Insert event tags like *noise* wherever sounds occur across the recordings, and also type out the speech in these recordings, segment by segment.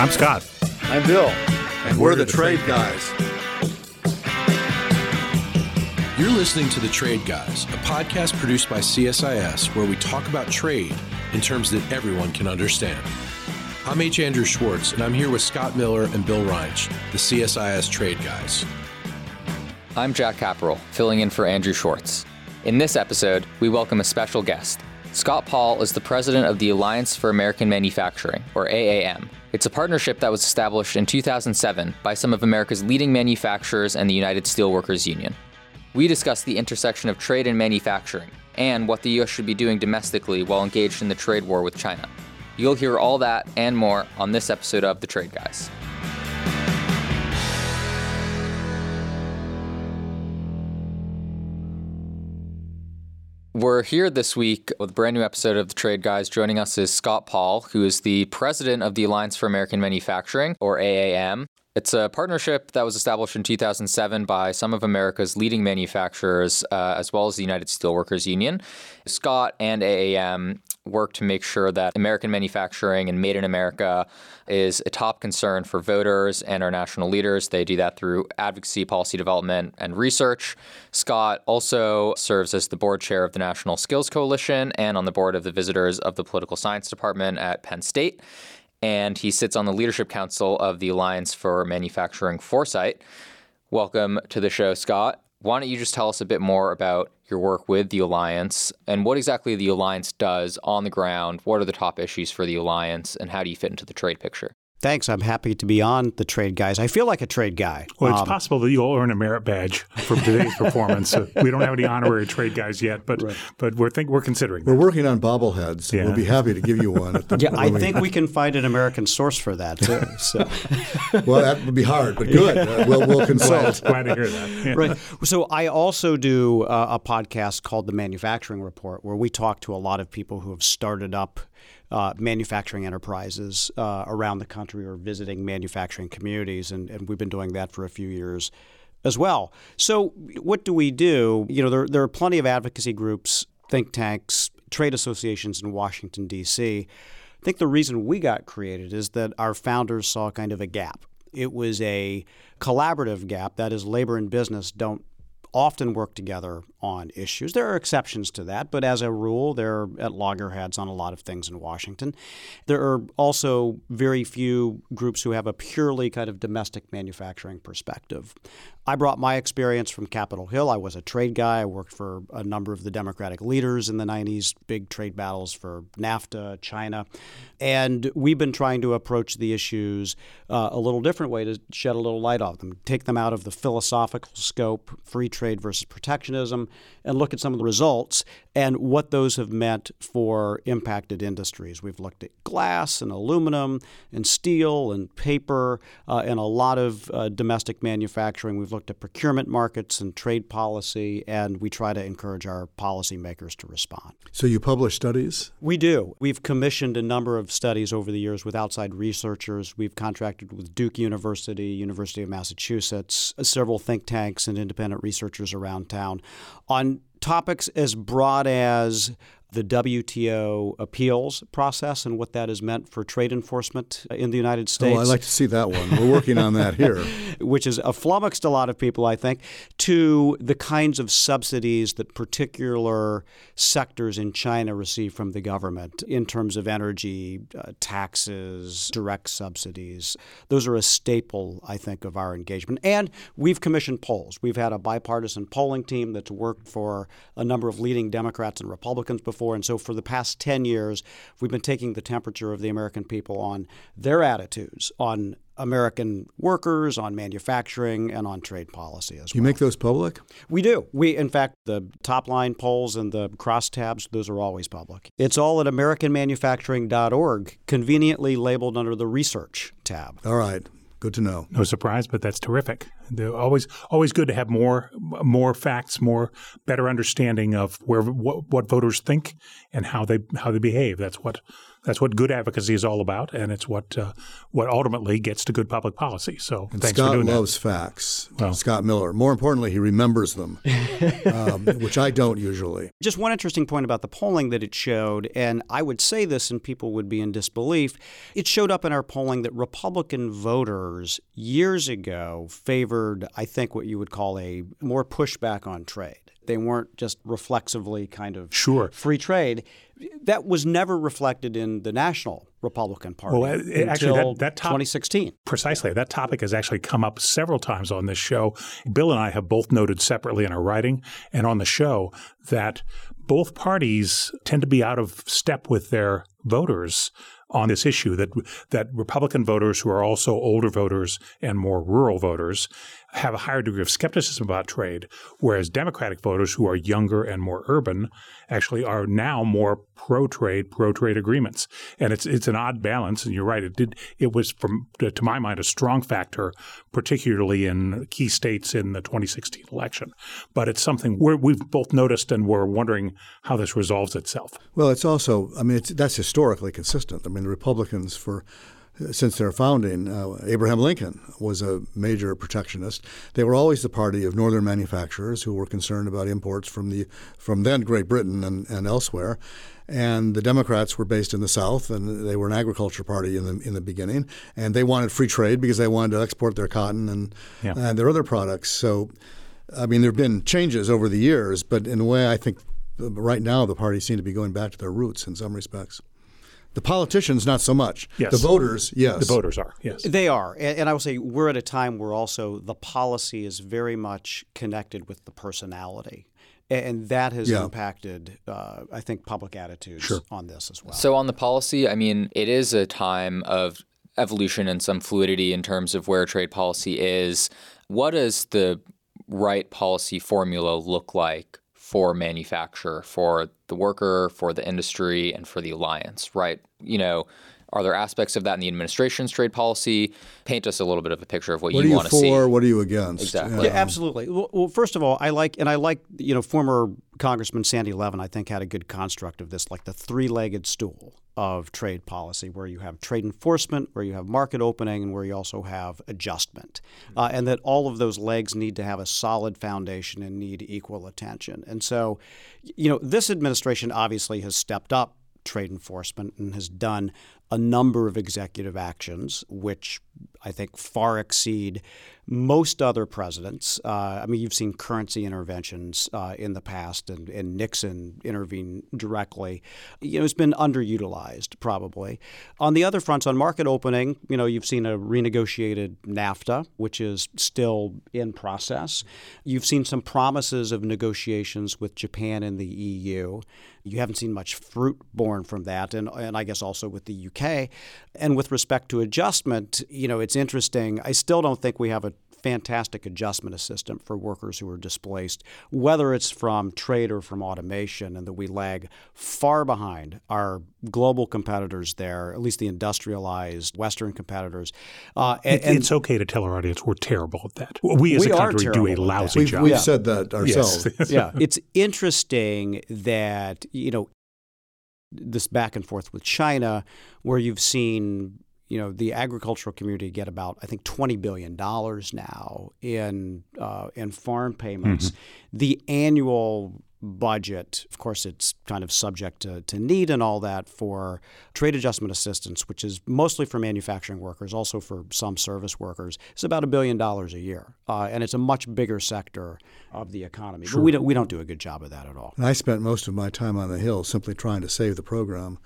I'm Scott. I'm Bill. And we're, we're the, the, Trade, trade guys. You're listening to The Trade Guys, a podcast produced by CSIS where we talk about trade in terms that everyone can understand. I'm H. Andrew Schwartz, and I'm here with Scott Miller and Bill Reinsch, the CSIS Trade Guys. I'm Jack Caporal, filling in for Andrew Schwartz. In this episode, we welcome a special guest. Scott Paul is the president of the Alliance for American Manufacturing, or AAM. It's a partnership that was established in 2007 by some of America's leading manufacturers and the United Steelworkers Union. We discuss the intersection of trade and manufacturing, and what the US should be doing domestically while engaged in the trade war with China. You'll hear all that and more on this episode of The Trade Guys. We're here this week with a brand new episode of The Trade Guys. Joining us is Scott Paul, who is the president of the Alliance for American Manufacturing, or AAM. It's a partnership that was established in 2007 by some of America's leading manufacturers, uh, as well as the United Steelworkers Union. Scott and AAM work to make sure that American manufacturing and made in America is a top concern for voters and our national leaders. They do that through advocacy, policy development, and research. Scott also serves as the board chair of the National Skills Coalition and on the board of the Visitors of the Political Science Department at Penn State. And he sits on the leadership council of the Alliance for Manufacturing Foresight. Welcome to the show, Scott. Why don't you just tell us a bit more about your work with the Alliance and what exactly the Alliance does on the ground. What are the top issues for the Alliance and how do you fit into the trade picture? Thanks. I'm happy to be on the trade guys. I feel like a trade guy. Well, it's um, possible that you'll earn a merit badge for today's *laughs* performance. we don't have any honorary trade guys yet, but right. but we're think we're considering. We're that. working on bobbleheads. Yeah. We'll be happy to give you one. The, yeah, I think we can find an American source for that too. So. *laughs* well, that would be hard, but good. Uh, we'll, we'll consult. Glad, glad, to hear that. Yeah. Right. So I also do uh, a podcast called the Manufacturing Report, where we talk to a lot of people who have started up uh, manufacturing enterprises uh, around the country or visiting manufacturing communities, and, and we've been doing that for a few years as well. So, what do we do? You know, there, there are plenty of advocacy groups, think tanks, trade associations in Washington, D.C. I think the reason we got created is that our founders saw kind of a gap. It was a collaborative gap, that is, labor and business don't often work together on issues. There are exceptions to that, but as a rule, they're at loggerheads on a lot of things in Washington. There are also very few groups who have a purely kind of domestic manufacturing perspective. I brought my experience from Capitol Hill. I was a trade guy. I worked for a number of the Democratic leaders in the 90s, big trade battles for NAFTA, China. And we've been trying to approach the issues uh, a little different way to shed a little light on them, take them out of the philosophical scope, free trade versus protectionism, and look at some of the results and what those have meant for impacted industries. We've looked at glass and aluminum and steel and paper uh, and a lot of uh, domestic manufacturing. We've looked at procurement markets and trade policy, and we try to encourage our policymakers to respond. So you publish studies? We do. We've commissioned a number of studies over the years with outside researchers. We've contracted with Duke University, University of Massachusetts, several think tanks and independent researchers around town on topics as broad as the WTO appeals process and what that has meant for trade enforcement in the United States. Oh, I'd like to see that one. We're working on that here. *laughs* Which has flummoxed a lot of people, I think, to the kinds of subsidies that particular sectors in China receive from the government in terms of energy, uh, taxes, direct subsidies. Those are a staple, I think, of our engagement. And we've commissioned polls. We've had a bipartisan polling team that's worked for a number of leading Democrats and Republicans before before. And so for the past 10 years, we've been taking the temperature of the American people on their attitudes on American workers, on manufacturing, and on trade policy as you well. You make those public? We do. We, in fact, the top line polls and the crosstabs, those are always public. It's all at AmericanManufacturing.org, conveniently labeled under the research tab. All right. Good to know. No surprise, but that's terrific. They're always always good to have more more facts, more better understanding of where what, what voters think and how they how they behave. That's what that's what good advocacy is all about, and it's what uh, what ultimately gets to good public policy. So and thanks Scott for doing loves that. facts. Well, Scott Miller. More importantly, he remembers them, *laughs* um, which I don't usually. Just one interesting point about the polling that it showed, and I would say this, and people would be in disbelief. It showed up in our polling that Republican voters years ago favored, I think, what you would call a more pushback on trade. They weren't just reflexively kind of sure. free trade. That was never reflected in the national Republican Party well, it, actually, that, that top, 2016. Precisely. That topic has actually come up several times on this show. Bill and I have both noted separately in our writing and on the show that both parties tend to be out of step with their voters on this issue that that Republican voters who are also older voters and more rural voters have a higher degree of skepticism about trade, whereas Democratic voters who are younger and more urban actually are now more pro-trade, pro-trade agreements. And it's it's an odd balance. And you're right; it did it was, from to my mind, a strong factor, particularly in key states in the 2016 election. But it's something where we've both noticed, and we're wondering how this resolves itself. Well, it's also, I mean, that's historically consistent. I mean, the Republicans for since their founding, uh, Abraham Lincoln was a major protectionist. They were always the party of northern manufacturers who were concerned about imports from the from then Great Britain and, and elsewhere. And the Democrats were based in the South, and they were an agriculture party in the in the beginning. And they wanted free trade because they wanted to export their cotton and yeah. and their other products. So, I mean, there have been changes over the years, but in a way, I think right now the parties seem to be going back to their roots in some respects. The politicians, not so much. Yes. The voters, yes. The voters are, yes. They are. And, and I will say we're at a time where also the policy is very much connected with the personality. And that has yeah. impacted, uh, I think, public attitudes sure. on this as well. So, on the policy, I mean, it is a time of evolution and some fluidity in terms of where trade policy is. What does the right policy formula look like for manufacturer, for the worker, for the industry, and for the alliance, right? You know, are there aspects of that in the administration's trade policy? Paint us a little bit of a picture of what, what you, you want to see. What are you for? What are you against? Exactly. Yeah, absolutely. Well, first of all, I like and I like you know former Congressman Sandy Levin. I think had a good construct of this, like the three-legged stool of trade policy, where you have trade enforcement, where you have market opening, and where you also have adjustment, uh, and that all of those legs need to have a solid foundation and need equal attention. And so, you know, this administration obviously has stepped up trade enforcement and has done a number of executive actions, which I think far exceed most other presidents. Uh, I mean, you've seen currency interventions uh, in the past, and, and, Nixon intervened directly. You know, it's been underutilized probably. On the other fronts, on market opening, you know, you've seen a renegotiated NAFTA, which is still in process. You've seen some promises of negotiations with Japan and the EU. You haven't seen much fruit born from that, and, and I guess also with the UK. And with respect to adjustment, you know, it's interesting. I still don't think we have a fantastic adjustment assistant for workers who are displaced, whether it's from trade or from automation, and that we lag far behind our global competitors there, at least the industrialized Western competitors. Uh, and, it, it's okay to tell our audience we're terrible at that. We as we a country do a lousy we've, job. We've yeah. said that ourselves. Yes. *laughs* yeah, it's interesting that you know this back and forth with China, where you've seen you know the agricultural community get about I think twenty billion dollars now in uh, in farm payments. Mm-hmm. The annual budget, of course, it's kind of subject to, to need and all that for trade adjustment assistance, which is mostly for manufacturing workers, also for some service workers. It's about a billion dollars a year, uh, and it's a much bigger sector of the economy. Sure. But we don't we don't do a good job of that at all. And I spent most of my time on the Hill simply trying to save the program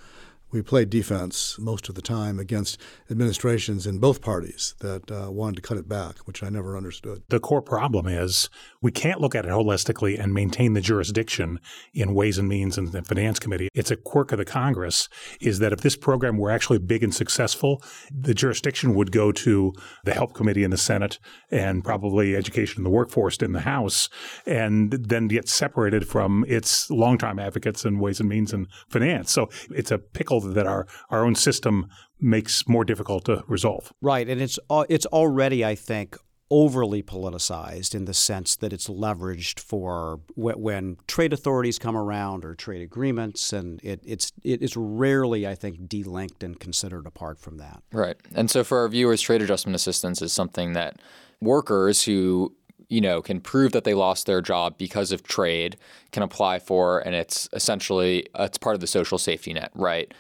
we played defense most of the time against administrations in both parties that uh, wanted to cut it back, which I never understood. The core problem is we can't look at it holistically and maintain the jurisdiction in Ways and Means and the Finance Committee. It's a quirk of the Congress is that if this program were actually big and successful, the jurisdiction would go to the Help Committee in the Senate and probably Education and the Workforce in the House, and then get separated from its longtime advocates in Ways and Means and Finance. So it's a pickle that our, our own system makes more difficult to resolve. Right, and it's uh, it's already, I think, overly politicized in the sense that it's leveraged for when trade authorities come around or trade agreements, and it, it's it's rarely, I think, delinked and considered apart from that. Right, and so for our viewers, trade adjustment assistance is something that workers who you know can prove that they lost their job because of trade can apply for, and it's essentially it's part of the social safety net, right?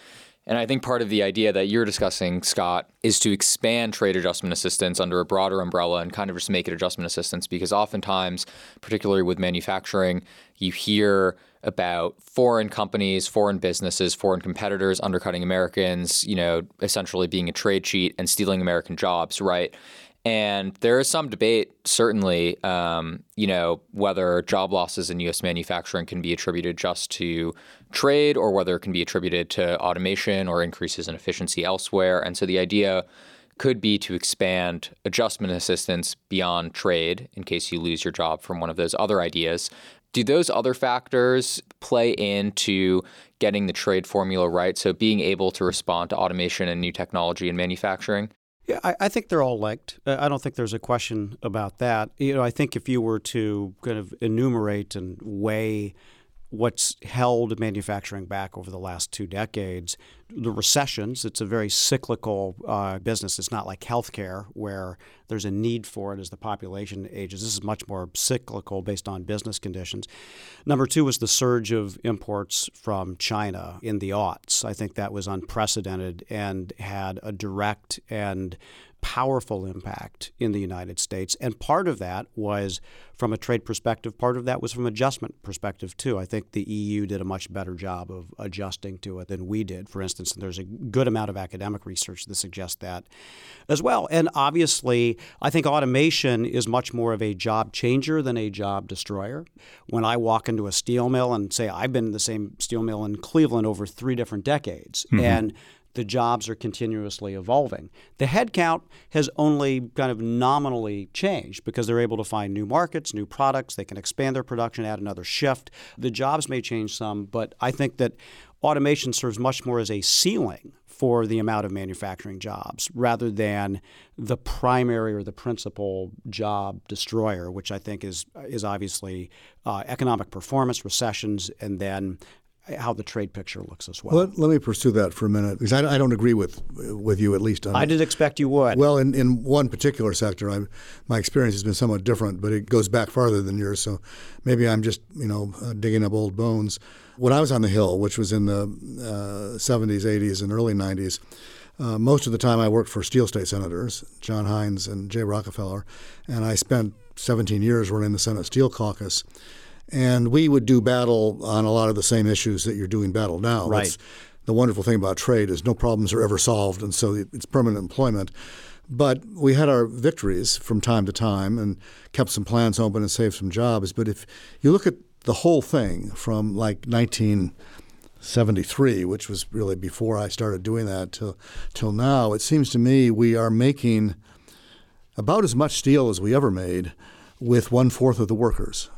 And I think part of the idea that you're discussing, Scott, is to expand trade adjustment assistance under a broader umbrella and kind of just make it adjustment assistance because oftentimes, particularly with manufacturing, you hear about foreign companies, foreign businesses, foreign competitors undercutting Americans, you know, essentially being a trade cheat and stealing American jobs, right? And there is some debate, certainly, um, you know, whether job losses in U.S. manufacturing can be attributed just to trade or whether it can be attributed to automation or increases in efficiency elsewhere. And so the idea could be to expand adjustment assistance beyond trade in case you lose your job from one of those other ideas. Do those other factors play into getting the trade formula right? So being able to respond to automation and new technology in manufacturing? Yeah, I, I, think they're all linked. Uh, I don't think there's a question about that. You know, I think if you were to kind of enumerate and weigh what's held manufacturing back over the last two decades. The recessions, it's a very cyclical uh, business. It's not like healthcare where there's a need for it as the population ages. This is much more cyclical based on business conditions. Number two was the surge of imports from China in the aughts. I think that was unprecedented and had a direct and powerful impact in the United States. And part of that was from a trade perspective, part of that was from adjustment perspective too. I think the EU did a much better job of adjusting to it than we did. For instance, And there's a good amount of academic research that suggests that as well. And obviously, I think automation is much more of a job changer than a job destroyer. When I walk into a steel mill and say I've been in the same steel mill in Cleveland over three different decades mm-hmm. and the jobs are continuously evolving. The headcount has only kind of nominally changed because they're able to find new markets, new products, they can expand their production, add another shift. The jobs may change some, but I think that automation serves much more as a ceiling for the amount of manufacturing jobs rather than the primary or the principal job destroyer, which I think is is obviously uh, economic performance, recessions, and then how the trade picture looks as well. Let, let me pursue that for a minute because I, I, don't agree with with you at least. On, I did expect you would. Well, in, in one particular sector, I, my experience has been somewhat different, but it goes back farther than yours. So maybe I'm just you know uh, digging up old bones. When I was on the Hill, which was in the uh, 70s, 80s, and early 90s. Uh, most of the time, I worked for steel state senators, John Heinz and Jay Rockefeller, and I spent 17 years running the Senate Steel Caucus. And we would do battle on a lot of the same issues that you're doing battle now. Right. That's the wonderful thing about trade is no problems are ever solved, and so it's permanent employment. But we had our victories from time to time and kept some plants open and saved some jobs. But if you look at the whole thing from like 1973, which was really before I started doing that till till now, it seems to me we are making about as much steel as we ever made with one fourth of the workers.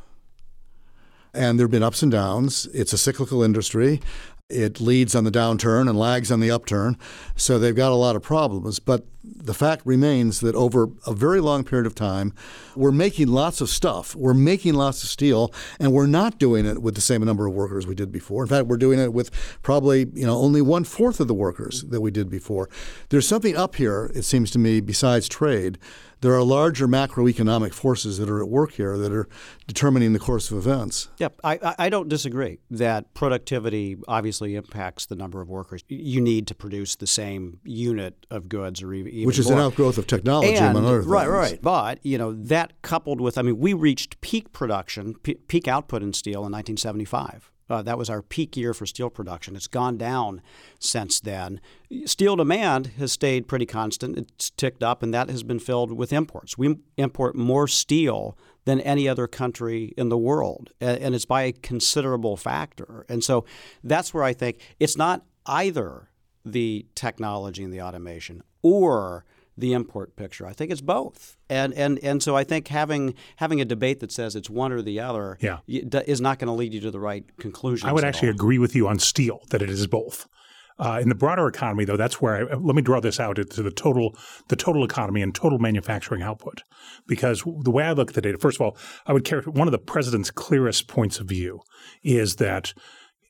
And there have been ups and downs. It's a cyclical industry. It leads on the downturn and lags on the upturn. So they've got a lot of problems. But the fact remains that over a very long period of time, we're making lots of stuff. We're making lots of steel, and we're not doing it with the same number of workers we did before. In fact, we're doing it with probably you know only one fourth of the workers that we did before. There's something up here, it seems to me, besides trade there are larger macroeconomic forces that are at work here that are determining the course of events. Yep, I, I don't disagree that productivity obviously impacts the number of workers you need to produce the same unit of goods or even more. which is more. an outgrowth of technology and, among other things. Right, right. But you know that coupled with, I mean, we reached peak production, peak output in steel in 1975. Uh, that was our peak year for steel production. It's gone down since then. Steel demand has stayed pretty constant. It's ticked up, and that has been filled with imports. We import more steel than any other country in the world, and it's by a considerable factor. And so that's where I think it's not either the technology and the automation or the import picture. I think it's both, and and and so I think having having a debate that says it's one or the other yeah. is not going to lead you to the right conclusion. I would actually all. agree with you on steel that it is both. Uh, in the broader economy, though, that's where I, let me draw this out to the total the total economy and total manufacturing output. Because the way I look at the data, first of all, I would care one of the president's clearest points of view is that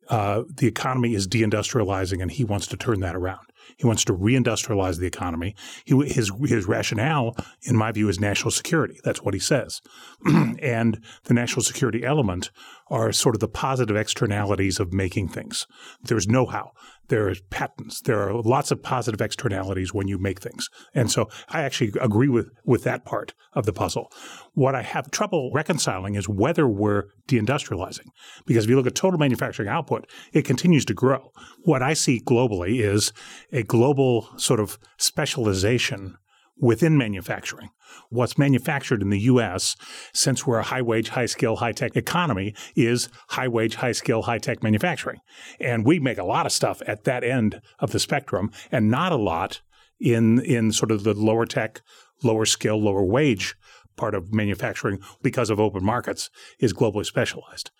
uh, the economy is deindustrializing, and he wants to turn that around. He wants to reindustrialize the economy. He, his his rationale, in my view, is national security. That's what he says, *clears throat* and the national security element are sort of the positive externalities of making things. There's know-how. There are patents. There are lots of positive externalities when you make things. And so I actually agree with, with that part of the puzzle. What I have trouble reconciling is whether we're deindustrializing. Because if you look at total manufacturing output, it continues to grow. What I see globally is a global sort of specialization within manufacturing. What's manufactured in the US, since we're a high wage, high skill, high tech economy, is high wage, high skill, high tech manufacturing. And we make a lot of stuff at that end of the spectrum and not a lot in, in sort of the lower tech, lower skill, lower wage part of manufacturing because of open markets is globally specialized.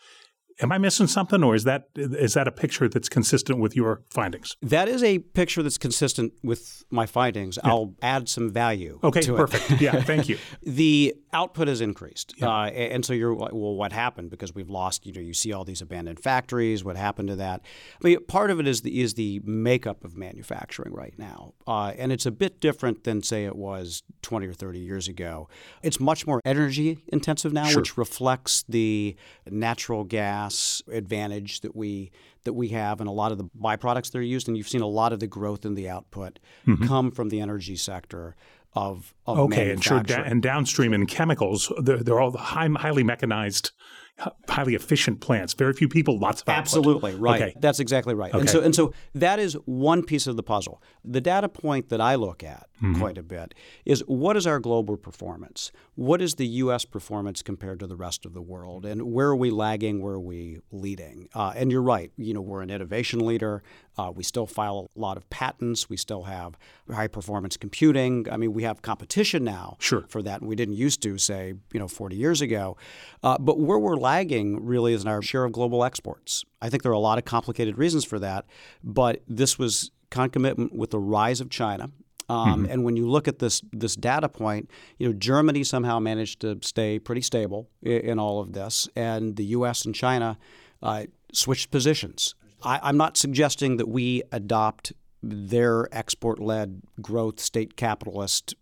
Am I missing something, or is that is that a picture that's consistent with your findings? That is a picture that's consistent with my findings. Yeah. I'll add some value. Okay, to perfect. It. yeah, thank you. *laughs* the output has increased, yeah. uh, and so you're well. What happened? Because we've lost. You know, you see all these abandoned factories. What happened to that? I mean, part of it is the is the makeup of manufacturing right now, uh, and it's a bit different than say it was 20 or 30 years ago. It's much more energy intensive now, sure. which reflects the natural gas gas advantage that we that we have and a lot of the byproducts that are used. And you've seen a lot of the growth in the output mm-hmm. come from the energy sector. Of, of okay, and sure, da- and downstream in chemicals, they're, they're all high, highly mechanized highly efficient plants. Very few people, lots of output. Absolutely right. Okay. That's exactly right. Okay. And so and so that is one piece of the puzzle. The data point that I look at mm-hmm. quite a bit is what is our global performance? What is the U.S. performance compared to the rest of the world? And where are we lagging? Where are we leading? Uh, and you're right. You know, we're an innovation leader. Uh, we still file a lot of patents. We still have high performance computing. I mean, we have competition now sure. for that, we didn't used to, say, you know, 40 years ago. Uh, but where we're lagging really is in our share of global exports. I think there are a lot of complicated reasons for that, but this was concomitant with the rise of China. Um, mm-hmm. And when you look at this this data point, you know Germany somehow managed to stay pretty stable in, in all of this, and the U.S. and China uh, switched positions. I, I'm not suggesting that we adopt their export-led growth state capitalist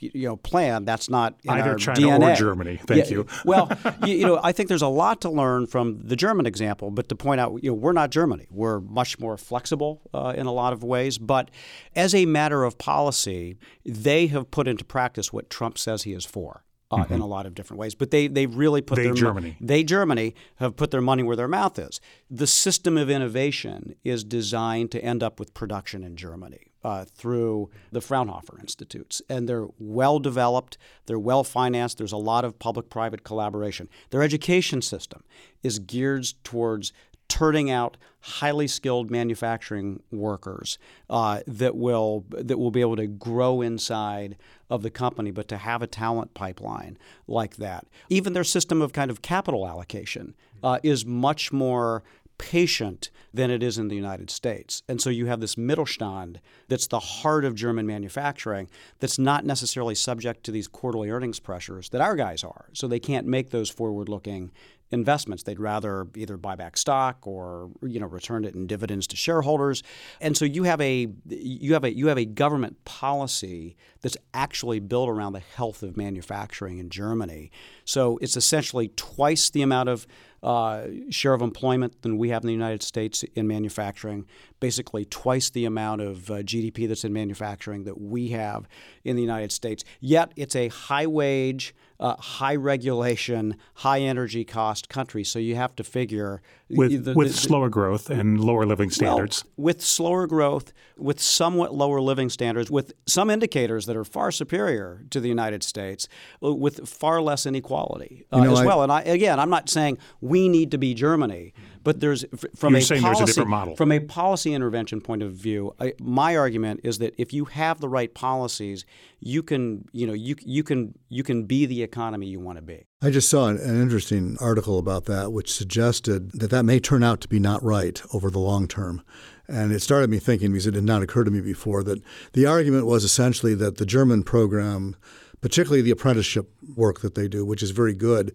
you know plan that's not either China DNA. or Germany. Thank yeah, you. *laughs* well, you, you, know, I think there's a lot to learn from the German example, but to point out, you know, we're not Germany. We're much more flexible uh, in a lot of ways, but as a matter of policy, they have put into practice what Trump says he is for uh, mm-hmm. in a lot of different ways. But they they really put they their Germany they Germany have put their money where their mouth is. The system of innovation is designed to end up with production in Germany. Uh, through the Fraunhofer Institutes. And they're well developed, they're well financed, there's a lot of public private collaboration. Their education system is geared towards turning out highly skilled manufacturing workers uh, that will that will be able to grow inside of the company, but to have a talent pipeline like that. Even their system of kind of capital allocation uh, is much more patient than it is in the United States. And so you have this Mittelstand that's the heart of German manufacturing that's not necessarily subject to these quarterly earnings pressures that our guys are. So they can't make those forward looking investments. They'd rather either buy back stock or you know return it in dividends to shareholders. And so you have a you have a you have a government policy that's actually built around the health of manufacturing in Germany. So it's essentially twice the amount of uh, share of employment than we have in the United States in manufacturing, basically twice the amount of uh, GDP that's in manufacturing that we have in the United States. Yet it's a high wage, uh, high regulation, high energy cost country. So you have to figure with, the, with the, slower growth and lower living standards. Well, with slower growth, with somewhat lower living standards, with some indicators that are far superior to the United States, uh, with far less inequality uh, you know, as I, well. And I, again, I'm not saying we need to be Germany, but there's from a policy a from a policy intervention point of view. I, my argument is that if you have the right policies, you can you know you you can you can be the economy you want to be. I just saw an, interesting article about that, which suggested that that may turn out to be not right over the long term. And it started me thinking, because it had not occurred to me before, that the argument was essentially that the German program, particularly the apprenticeship work that they do, which is very good,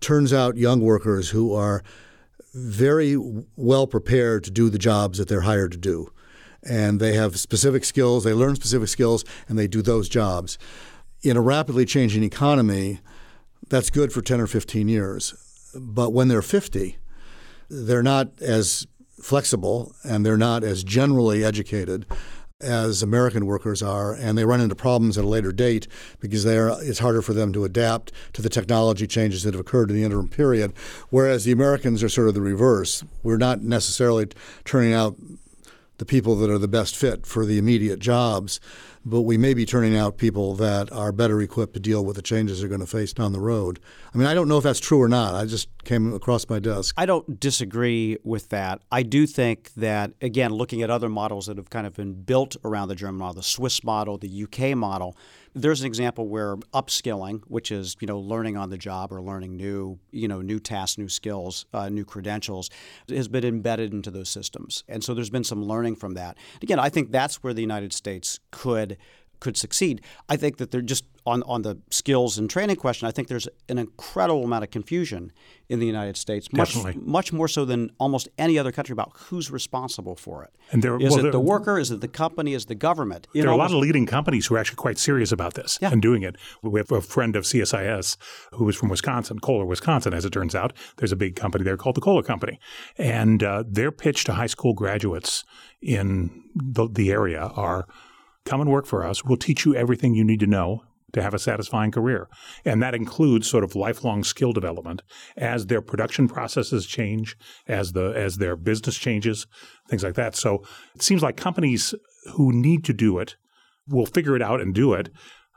turns out young workers who are very well prepared to do the jobs that they're hired to do. And they have specific skills, they learn specific skills, and they do those jobs. In a rapidly changing economy, that's good for 10 or 15 years. But when they're 50, they're not as flexible and they're not as generally educated as American workers are, and they run into problems at a later date because are, it's harder for them to adapt to the technology changes that have occurred in the interim period. Whereas the Americans are sort of the reverse. We're not necessarily turning out the people that are the best fit for the immediate jobs but we may be turning out people that are better equipped to deal with the changes they're going to face down the road. I mean, I don't know if that's true or not. I just came across my desk. I don't disagree with that. I do think that, again, looking at other models that have kind of been built around the German model, the Swiss model, the UK model, there's an example where upskilling, which is you know learning on the job or learning new you know new tasks, new skills, uh, new credentials, has been embedded into those systems, and so there's been some learning from that. Again, I think that's where the United States could could succeed. I think that they're just on, on the skills and training question. I think there's an incredible amount of confusion in the United States, much Definitely. much more so than almost any other country about who's responsible for it. And there- is well, it there- the worker? Is it the company? Is it the government? You There are a lot of leading companies who are actually quite serious about this Yeah. and doing it. We have a friend of CSIS who is from Wisconsin, Kohler, Wisconsin, as it turns out. There's a big company there called the Kohler Company. And uh, their pitch to high school graduates in the, the area are come and work for us. We'll teach you everything you need to know to have a satisfying career. And that includes sort of lifelong skill development as their production processes change, as the as their business changes, things like that. So it seems like companies who need to do it will figure it out and do it.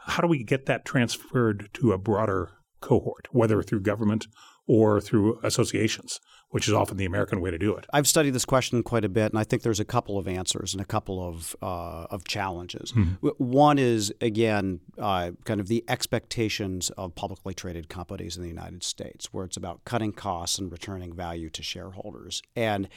How do we get that transferred to a broader cohort, whether through government or through associations, which is often the American way to do it? I've studied this question quite a bit, and I think there's a couple of answers and a couple of uh, of challenges. W- One is again uh, kind of the expectations of publicly traded companies in the United States, where it's about cutting costs and returning value to shareholders, and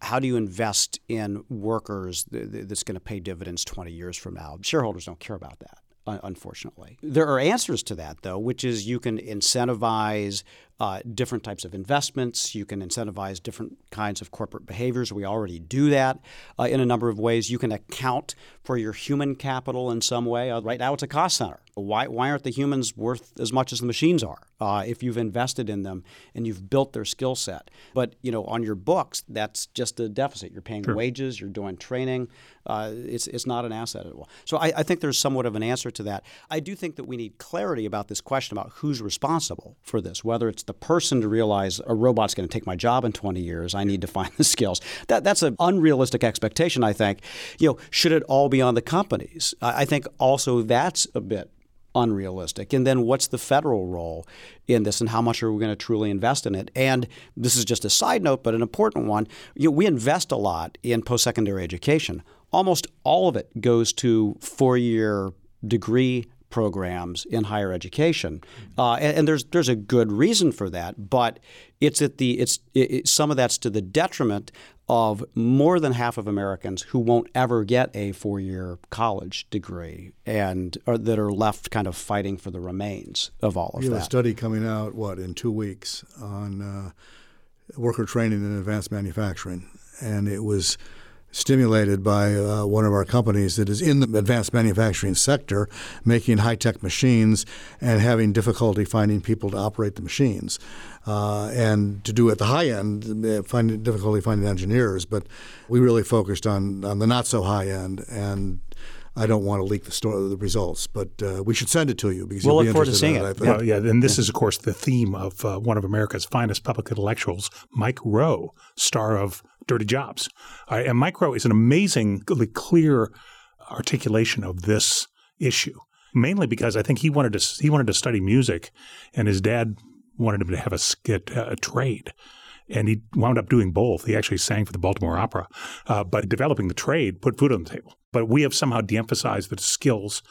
how do you invest in workers th- th- that's going to pay dividends 20 years from now? Shareholders don't care about that unfortunately. There are answers to that, though, which is you can incentivize uh, different types of investments. You can incentivize different kinds of corporate behaviors. We already do that uh, in a number of ways. You can account for your human capital in some way. Uh, right now, it's a cost center. Why, why aren't the humans worth as much as the machines are uh, if you've invested in them and you've built their skill set? But you know, on your books, that's just a deficit. You're paying wages. You're doing training. Uh, it's it's not an asset at all. So I, I think there's somewhat of an answer to that. I do think that we need clarity about this question about who's responsible for this. Whether it's the person to realize a robot's going to take my job in 20 years, I need to find the skills. That that's an unrealistic expectation. I think. You know, should it all be on the companies? I, I think also that's a bit unrealistic. And then what's the federal role in this and how much are we going to truly invest in it? And this is just a side note, but an important one. You know, we invest a lot in post secondary education. Almost all of it goes to four year degree programs in higher education, uh, and, and there's there's a good reason for that. But it's at the it's it, some of that's to the detriment of more than half of Americans who won't ever get a four-year college degree and are, that are left kind of fighting for the remains of all of You have a that. study coming out, what, in two weeks on uh, worker training in advanced manufacturing. And it was stimulated by uh, one of our companies that is in the advanced manufacturing sector, making high tech machines and having difficulty finding people to operate the machines. Uh, and to do at the high end, uh, finding difficulty finding engineers. But we really focused on, on the not so high end. And I don't want to leak the story, the results, but uh, we should send it to you because We'll you'll be look forward to interested in seeing I it. think. Well, yeah, and this is, of course, the theme of uh, one of America's finest public intellectuals, Mike Rowe, star of Dirty Jobs. Uh, and Mike Rowe is an amazingly clear articulation of this issue, mainly because I think he wanted to he wanted to study music, and his dad wanted him to have a, skit, a trade. And he wound up doing both. He actually sang for the Baltimore Opera, uh, but developing the trade put food on the table. But we have somehow de-emphasized the skills.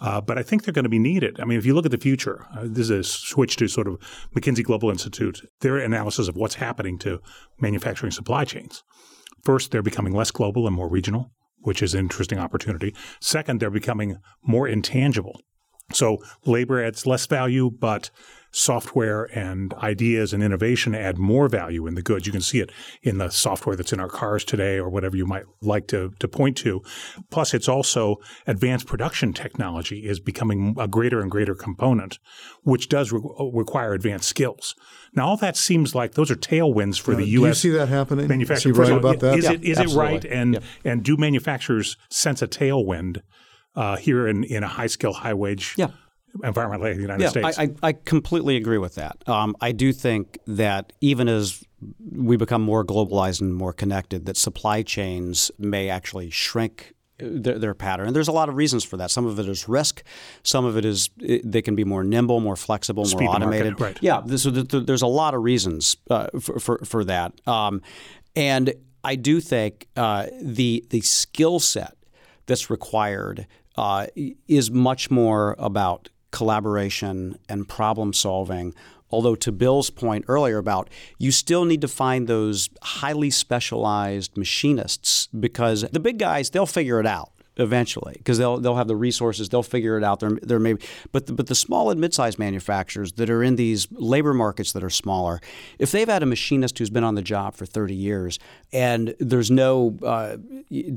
Uh, but I think they're going to be needed. I mean, if you look at the future, uh, this is a switch to sort of McKinsey Global Institute, their analysis of what's happening to manufacturing supply chains. First, they're becoming less global and more regional, which is an interesting opportunity. Second, they're becoming more intangible. So labor adds less value, but software and ideas and innovation add more value in the goods. You can see it in the software that's in our cars today or whatever you might like to, to point to. Plus, it's also advanced production technology is becoming a greater and greater component, which does re- require advanced skills. Now, all that seems like those are tailwinds for Now, the do U.S. you see that happening? manufacturing. Is he right of all, about that? Is it, is it right? And, and do manufacturers sense a tailwind uh, here in, in a high skill, high wage Yeah. Environment like the United Yeah, States? I, I, I completely agree with that. Um, I do think that even as we become more globalized and more connected, that supply chains may actually shrink their, their pattern. And there's a lot of reasons for that. Some of it is risk. Some of it is they can be more nimble, more flexible, Speed more to market, automated. right. Yeah. So th- th- there's a lot of reasons uh, for, for for that. Um, and I do think uh, the the skill set that's required uh, is much more about collaboration and problem solving. Although, to Bill's point earlier about you still need to find those highly specialized machinists because the big guys, they'll figure it out eventually because they'll they'll have the resources they'll figure it out there there may but the, but the small and mid-sized manufacturers that are in these labor markets that are smaller if they've had a machinist who's been on the job for 30 years and there's no uh,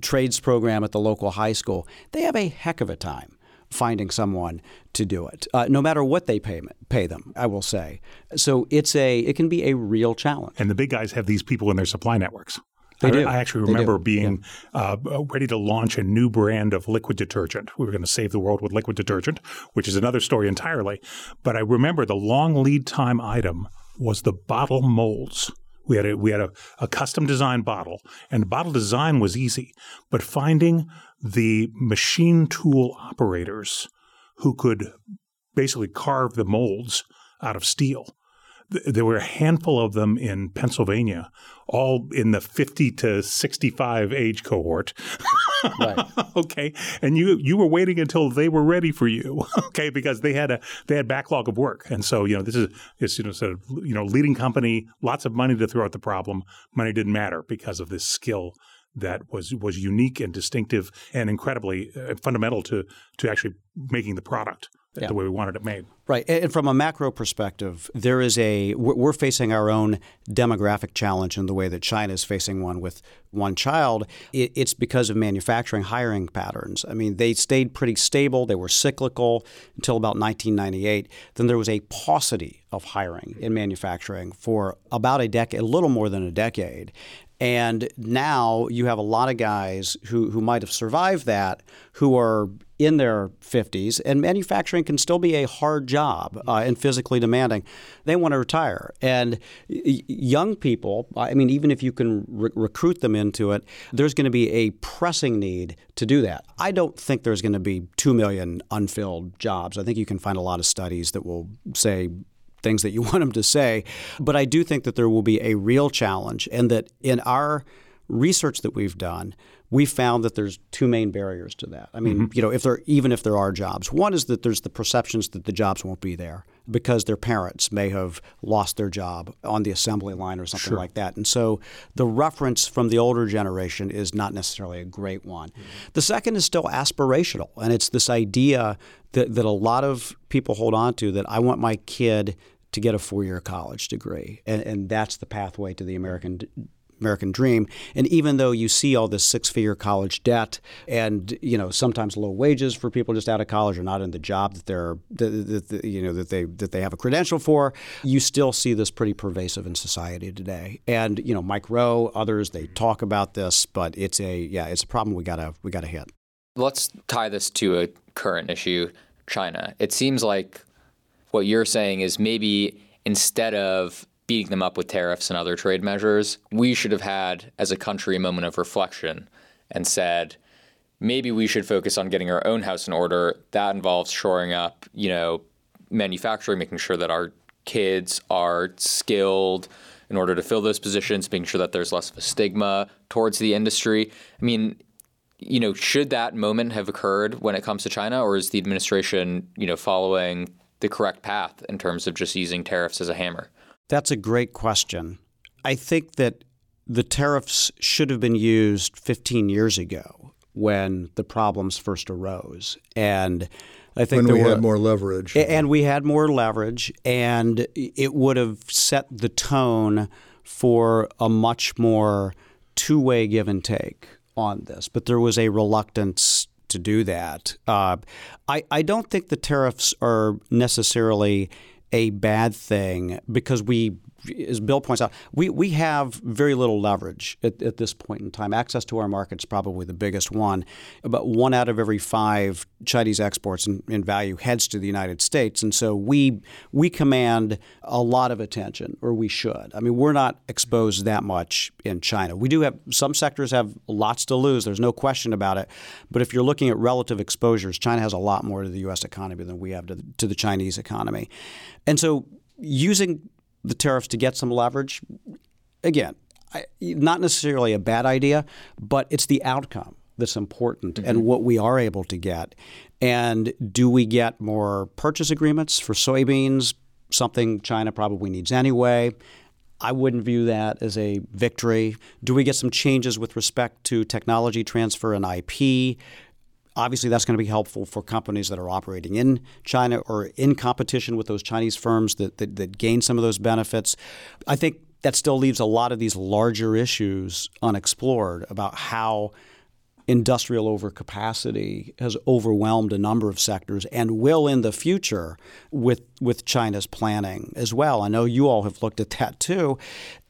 trades program at the local high school they have a heck of a time finding someone to do it uh, no matter what they pay pay them I will say so it's a it can be a real challenge and the big guys have these people in their supply networks. They I, do. I actually remember being uh, ready to launch a new brand of liquid detergent. We were going to save the world with liquid detergent, which is another story entirely. But I remember the long lead time item was the bottle molds. We had a, we had a, a custom designed bottle, and bottle design was easy, but finding the machine tool operators who could basically carve the molds out of steel there were a handful of them in Pennsylvania, all in the 50 to 65 age cohort. *laughs* Right. *laughs* okay, and you you were waiting until they were ready for you. *laughs* Okay, because they had a they had backlog of work, and so you know this is it's you know sort of you know leading company, lots of money to throw at the problem. Money didn't matter because of this skill that was was unique and distinctive and incredibly uh, fundamental to to actually making the product the way we wanted it made. Right. And from a macro perspective, there is a we're we're facing our own demographic challenge in the way that China is facing one with one child. It's because of manufacturing hiring patterns. I mean, they stayed pretty stable. They were cyclical until about 1998. Then there was a paucity of hiring in manufacturing for about a decade, a little more than a decade. And now you have a lot of guys who, who might have survived that who are in their 50s, and manufacturing can still be a hard job uh, and physically demanding. They want to retire. And young people, I mean, even if you can re- recruit them into it, there's going to be a pressing need to do that. I don't think there's going to be 2 million unfilled jobs. I think you can find a lot of studies that will say things that you *laughs* want them to say. But I do think that there will be a real challenge, and that in our research that we've done, we found that there's two main barriers to that. I mean, mm-hmm. you know, if there even if there are jobs, one is that there's the perceptions that the jobs won't be there because their parents may have lost their job on the assembly line or something like that. And so the reference from the older generation is not necessarily a great one. Mm-hmm. The second is still aspirational, and it's this idea that, that a lot of people hold on to that I want my kid to get a four-year college degree, and, and that's the pathway to the American American dream. And even though you see all this six-figure college debt, and you know sometimes low wages for people just out of college or not in the job that they're that, that, you know that they that they have a credential for, you still see this pretty pervasive in society today. And you know Mike Rowe, others, they talk about this, but it's a yeah, it's a problem we gotta we gotta hit. Let's tie this to a current issue, China. It seems like what you're saying is maybe instead of beating them up with tariffs and other trade measures, we should have had, as a country, a moment of reflection and said, maybe we should focus on getting our own house in order. That involves shoring up, you know, manufacturing, making sure that our kids are skilled in order to fill those positions, making sure that there's less of a stigma towards the industry. I mean, you know, should that moment have occurred when it comes to China, or is the administration, you know, following the correct path in terms of just using tariffs as a hammer? That's a great question. I think that the tariffs should have been used 15 years ago when the problems first arose. And I think when we were, had more leverage. And we had more leverage, and it would have set the tone for a much more two way give and take on this. But there was a reluctance to do that. Uh, I, I don't think the tariffs are necessarily a bad thing because we as Bill points out, we, we have very little leverage at, at this point in time. Access to our market is probably the biggest one. About one out of every five Chinese exports in, in, value heads to the United States, and so we we command a lot of attention, or we should. I mean, we're not exposed that much in China. We do have some sectors have lots to lose. There's no question about it. But if you're looking at relative exposures, China has a lot more to the U.S. economy than we have to the, to the Chinese economy, and so using the tariffs to get some leverage. Again, I, not necessarily a bad idea, but it's the outcome that's important mm-hmm. and what we are able to get. And do we get more purchase agreements for soybeans? Something China probably needs anyway. I wouldn't view that as a victory. Do we get some changes with respect to technology transfer and IP? Obviously, that's going to be helpful for companies that are operating in China or in competition with those Chinese firms that, that, that gain some of those benefits. I think that still leaves a lot of these larger issues unexplored about how industrial overcapacity has overwhelmed a number of sectors and will in the future with with China's planning as well. I know you all have looked at that too,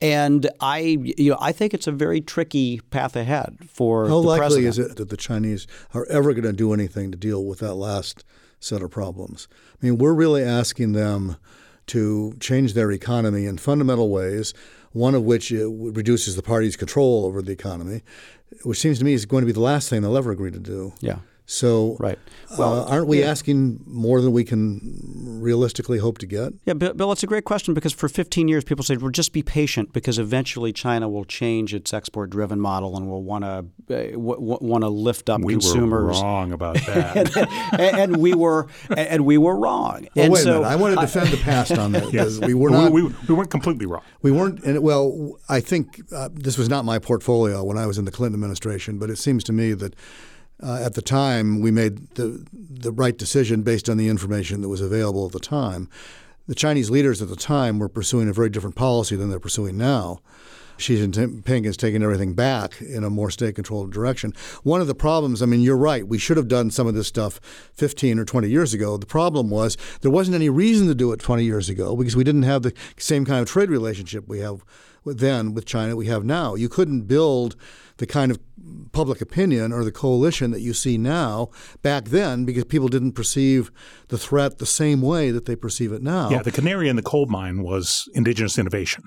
and I you know I think it's a very tricky path ahead for how likely president. is it that the Chinese are ever going to do anything to deal with that last set of problems? I mean, we're really asking them to change their economy in fundamental ways one of which uh, reduces the party's control over the economy, which seems to me is going to be the last thing they'll ever agree to do. Yeah. So, right. Well, uh, aren't we yeah. asking more than we can realistically hope to get? Yeah, Bill, it's a great question because for 15 years people said, well, just be patient because eventually China will change its export-driven model and will want to uh, w- want to lift up we consumers. We were wrong about *laughs* that, and, and, and, we were and we were wrong. Well, and wait so, a minute. I want to defend the past on that *laughs* yes. we were not. We, we, we, weren't completely wrong. We weren't. And well, I think uh, this was not my portfolio when I was in the Clinton administration, but it seems to me that uh, at the time, we made the the right decision based on the information that was available at the time. The Chinese leaders at the time were pursuing a very different policy than they're pursuing now. Xi Jinping has taken everything back in a more state controlled direction. One of the problems, I mean, you're right, we should have done some of this stuff 15 or 20 years ago. The problem was there wasn't any reason to do it 20 years ago because we didn't have the same kind of trade relationship we have then with China we have now. You couldn't build the kind of public opinion or the coalition that you see now back then because people didn't perceive the threat the same way that they perceive it now. Yeah, the canary in the coal mine was indigenous innovation.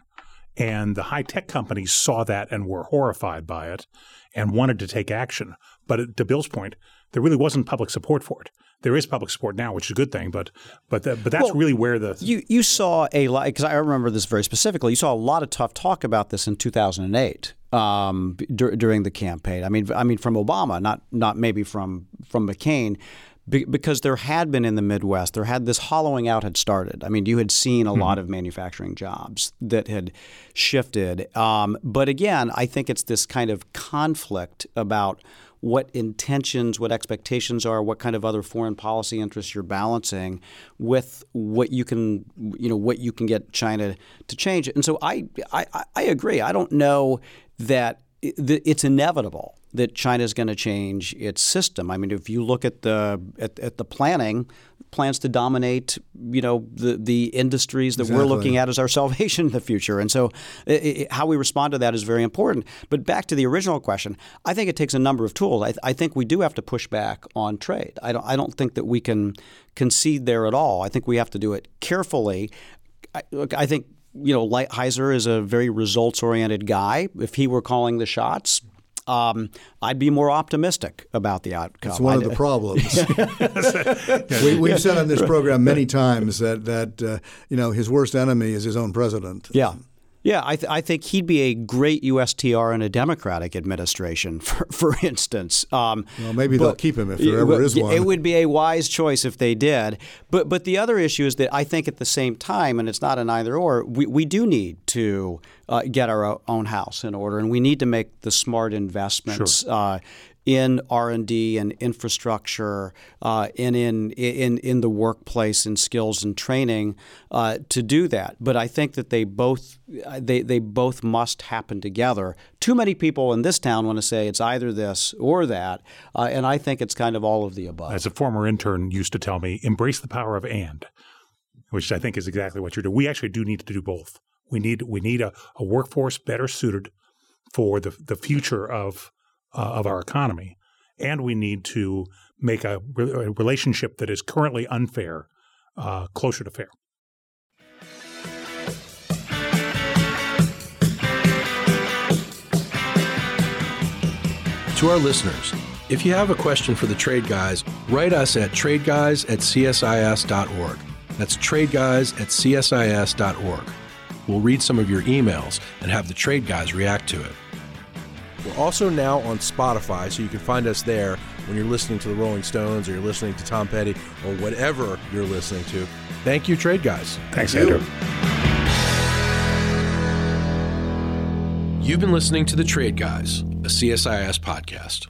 And the high tech companies saw that and were horrified by it and wanted to take action. But to Bill's point, there really wasn't public support for it. There is public support now, which is a good thing, but but the, but that's well, really where the you you saw a lot because I remember this very specifically. You saw a lot of tough talk about this in 2008 um, dur- during the campaign. I mean, I mean from Obama, not not maybe from from McCain. because there had been in the Midwest, there had this hollowing out had started. I mean, you had seen a mm-hmm. lot of manufacturing jobs that had shifted. Um, but again, I think it's this kind of conflict about what intentions, what expectations are, what kind of other foreign policy interests you're balancing with what you can, you know, what you can get China to change. And so I, I, I agree. I don't know that it's inevitable that China is going to change its system. I mean, if you look at the at, at the planning, plans to dominate, you know, the the industries that exactly. we're looking at as our *laughs* salvation in the future. And so, it, it, how we respond to that is very important. But back to the original question, I think it takes a number of tools. I, I think we do have to push back on trade. I don't I don't think that we can concede there at all. I think we have to do it carefully. I, I think you know, Lighthizer is a very results oriented guy. If he were calling the shots, um, I'd be more optimistic about the outcome. It's one I'd, of the problems. *laughs* *laughs* we, have said on this program many times that that uh, you know his worst enemy is his own president. Yeah. Yeah, I, th- I, think he'd be a great USTR in a Democratic administration, *laughs* for, for instance. Um, well, maybe they'll keep him if there ever is one. It would be a wise choice if they did. But but the other issue is that I think at the same time, and it's not an either or, we, we do need to uh, get our own house in order, and we need to make the smart investments sure. uh, in R and infrastructure, uh, and in in in the workplace and skills and training uh, to do that. But I think that they both they they both must happen together. Too many people in this town want to say it's either this or that, uh, and I think it's kind of all of the above. As a former intern used to tell me, embrace the power of and, which I think is exactly what you're doing. We actually do need to do both. We need we need a, a workforce better suited for the the future of uh, of our economy, and we need to make a, re- a relationship that is currently unfair uh, closer to fair. To our listeners, if you have a question for the Trade Guys, write us at tradeguys at csis.org. That's tradeguys at csis.org. We'll read some of your emails and have the Trade Guys react to it. We're also now on Spotify, so you can find us there when you're listening to the Rolling Stones or you're listening to Tom Petty or whatever you're listening to. Thank you, Trade Guys. Thanks, Thank Andrew. You. You've been listening to The Trade Guys, a CSIS podcast.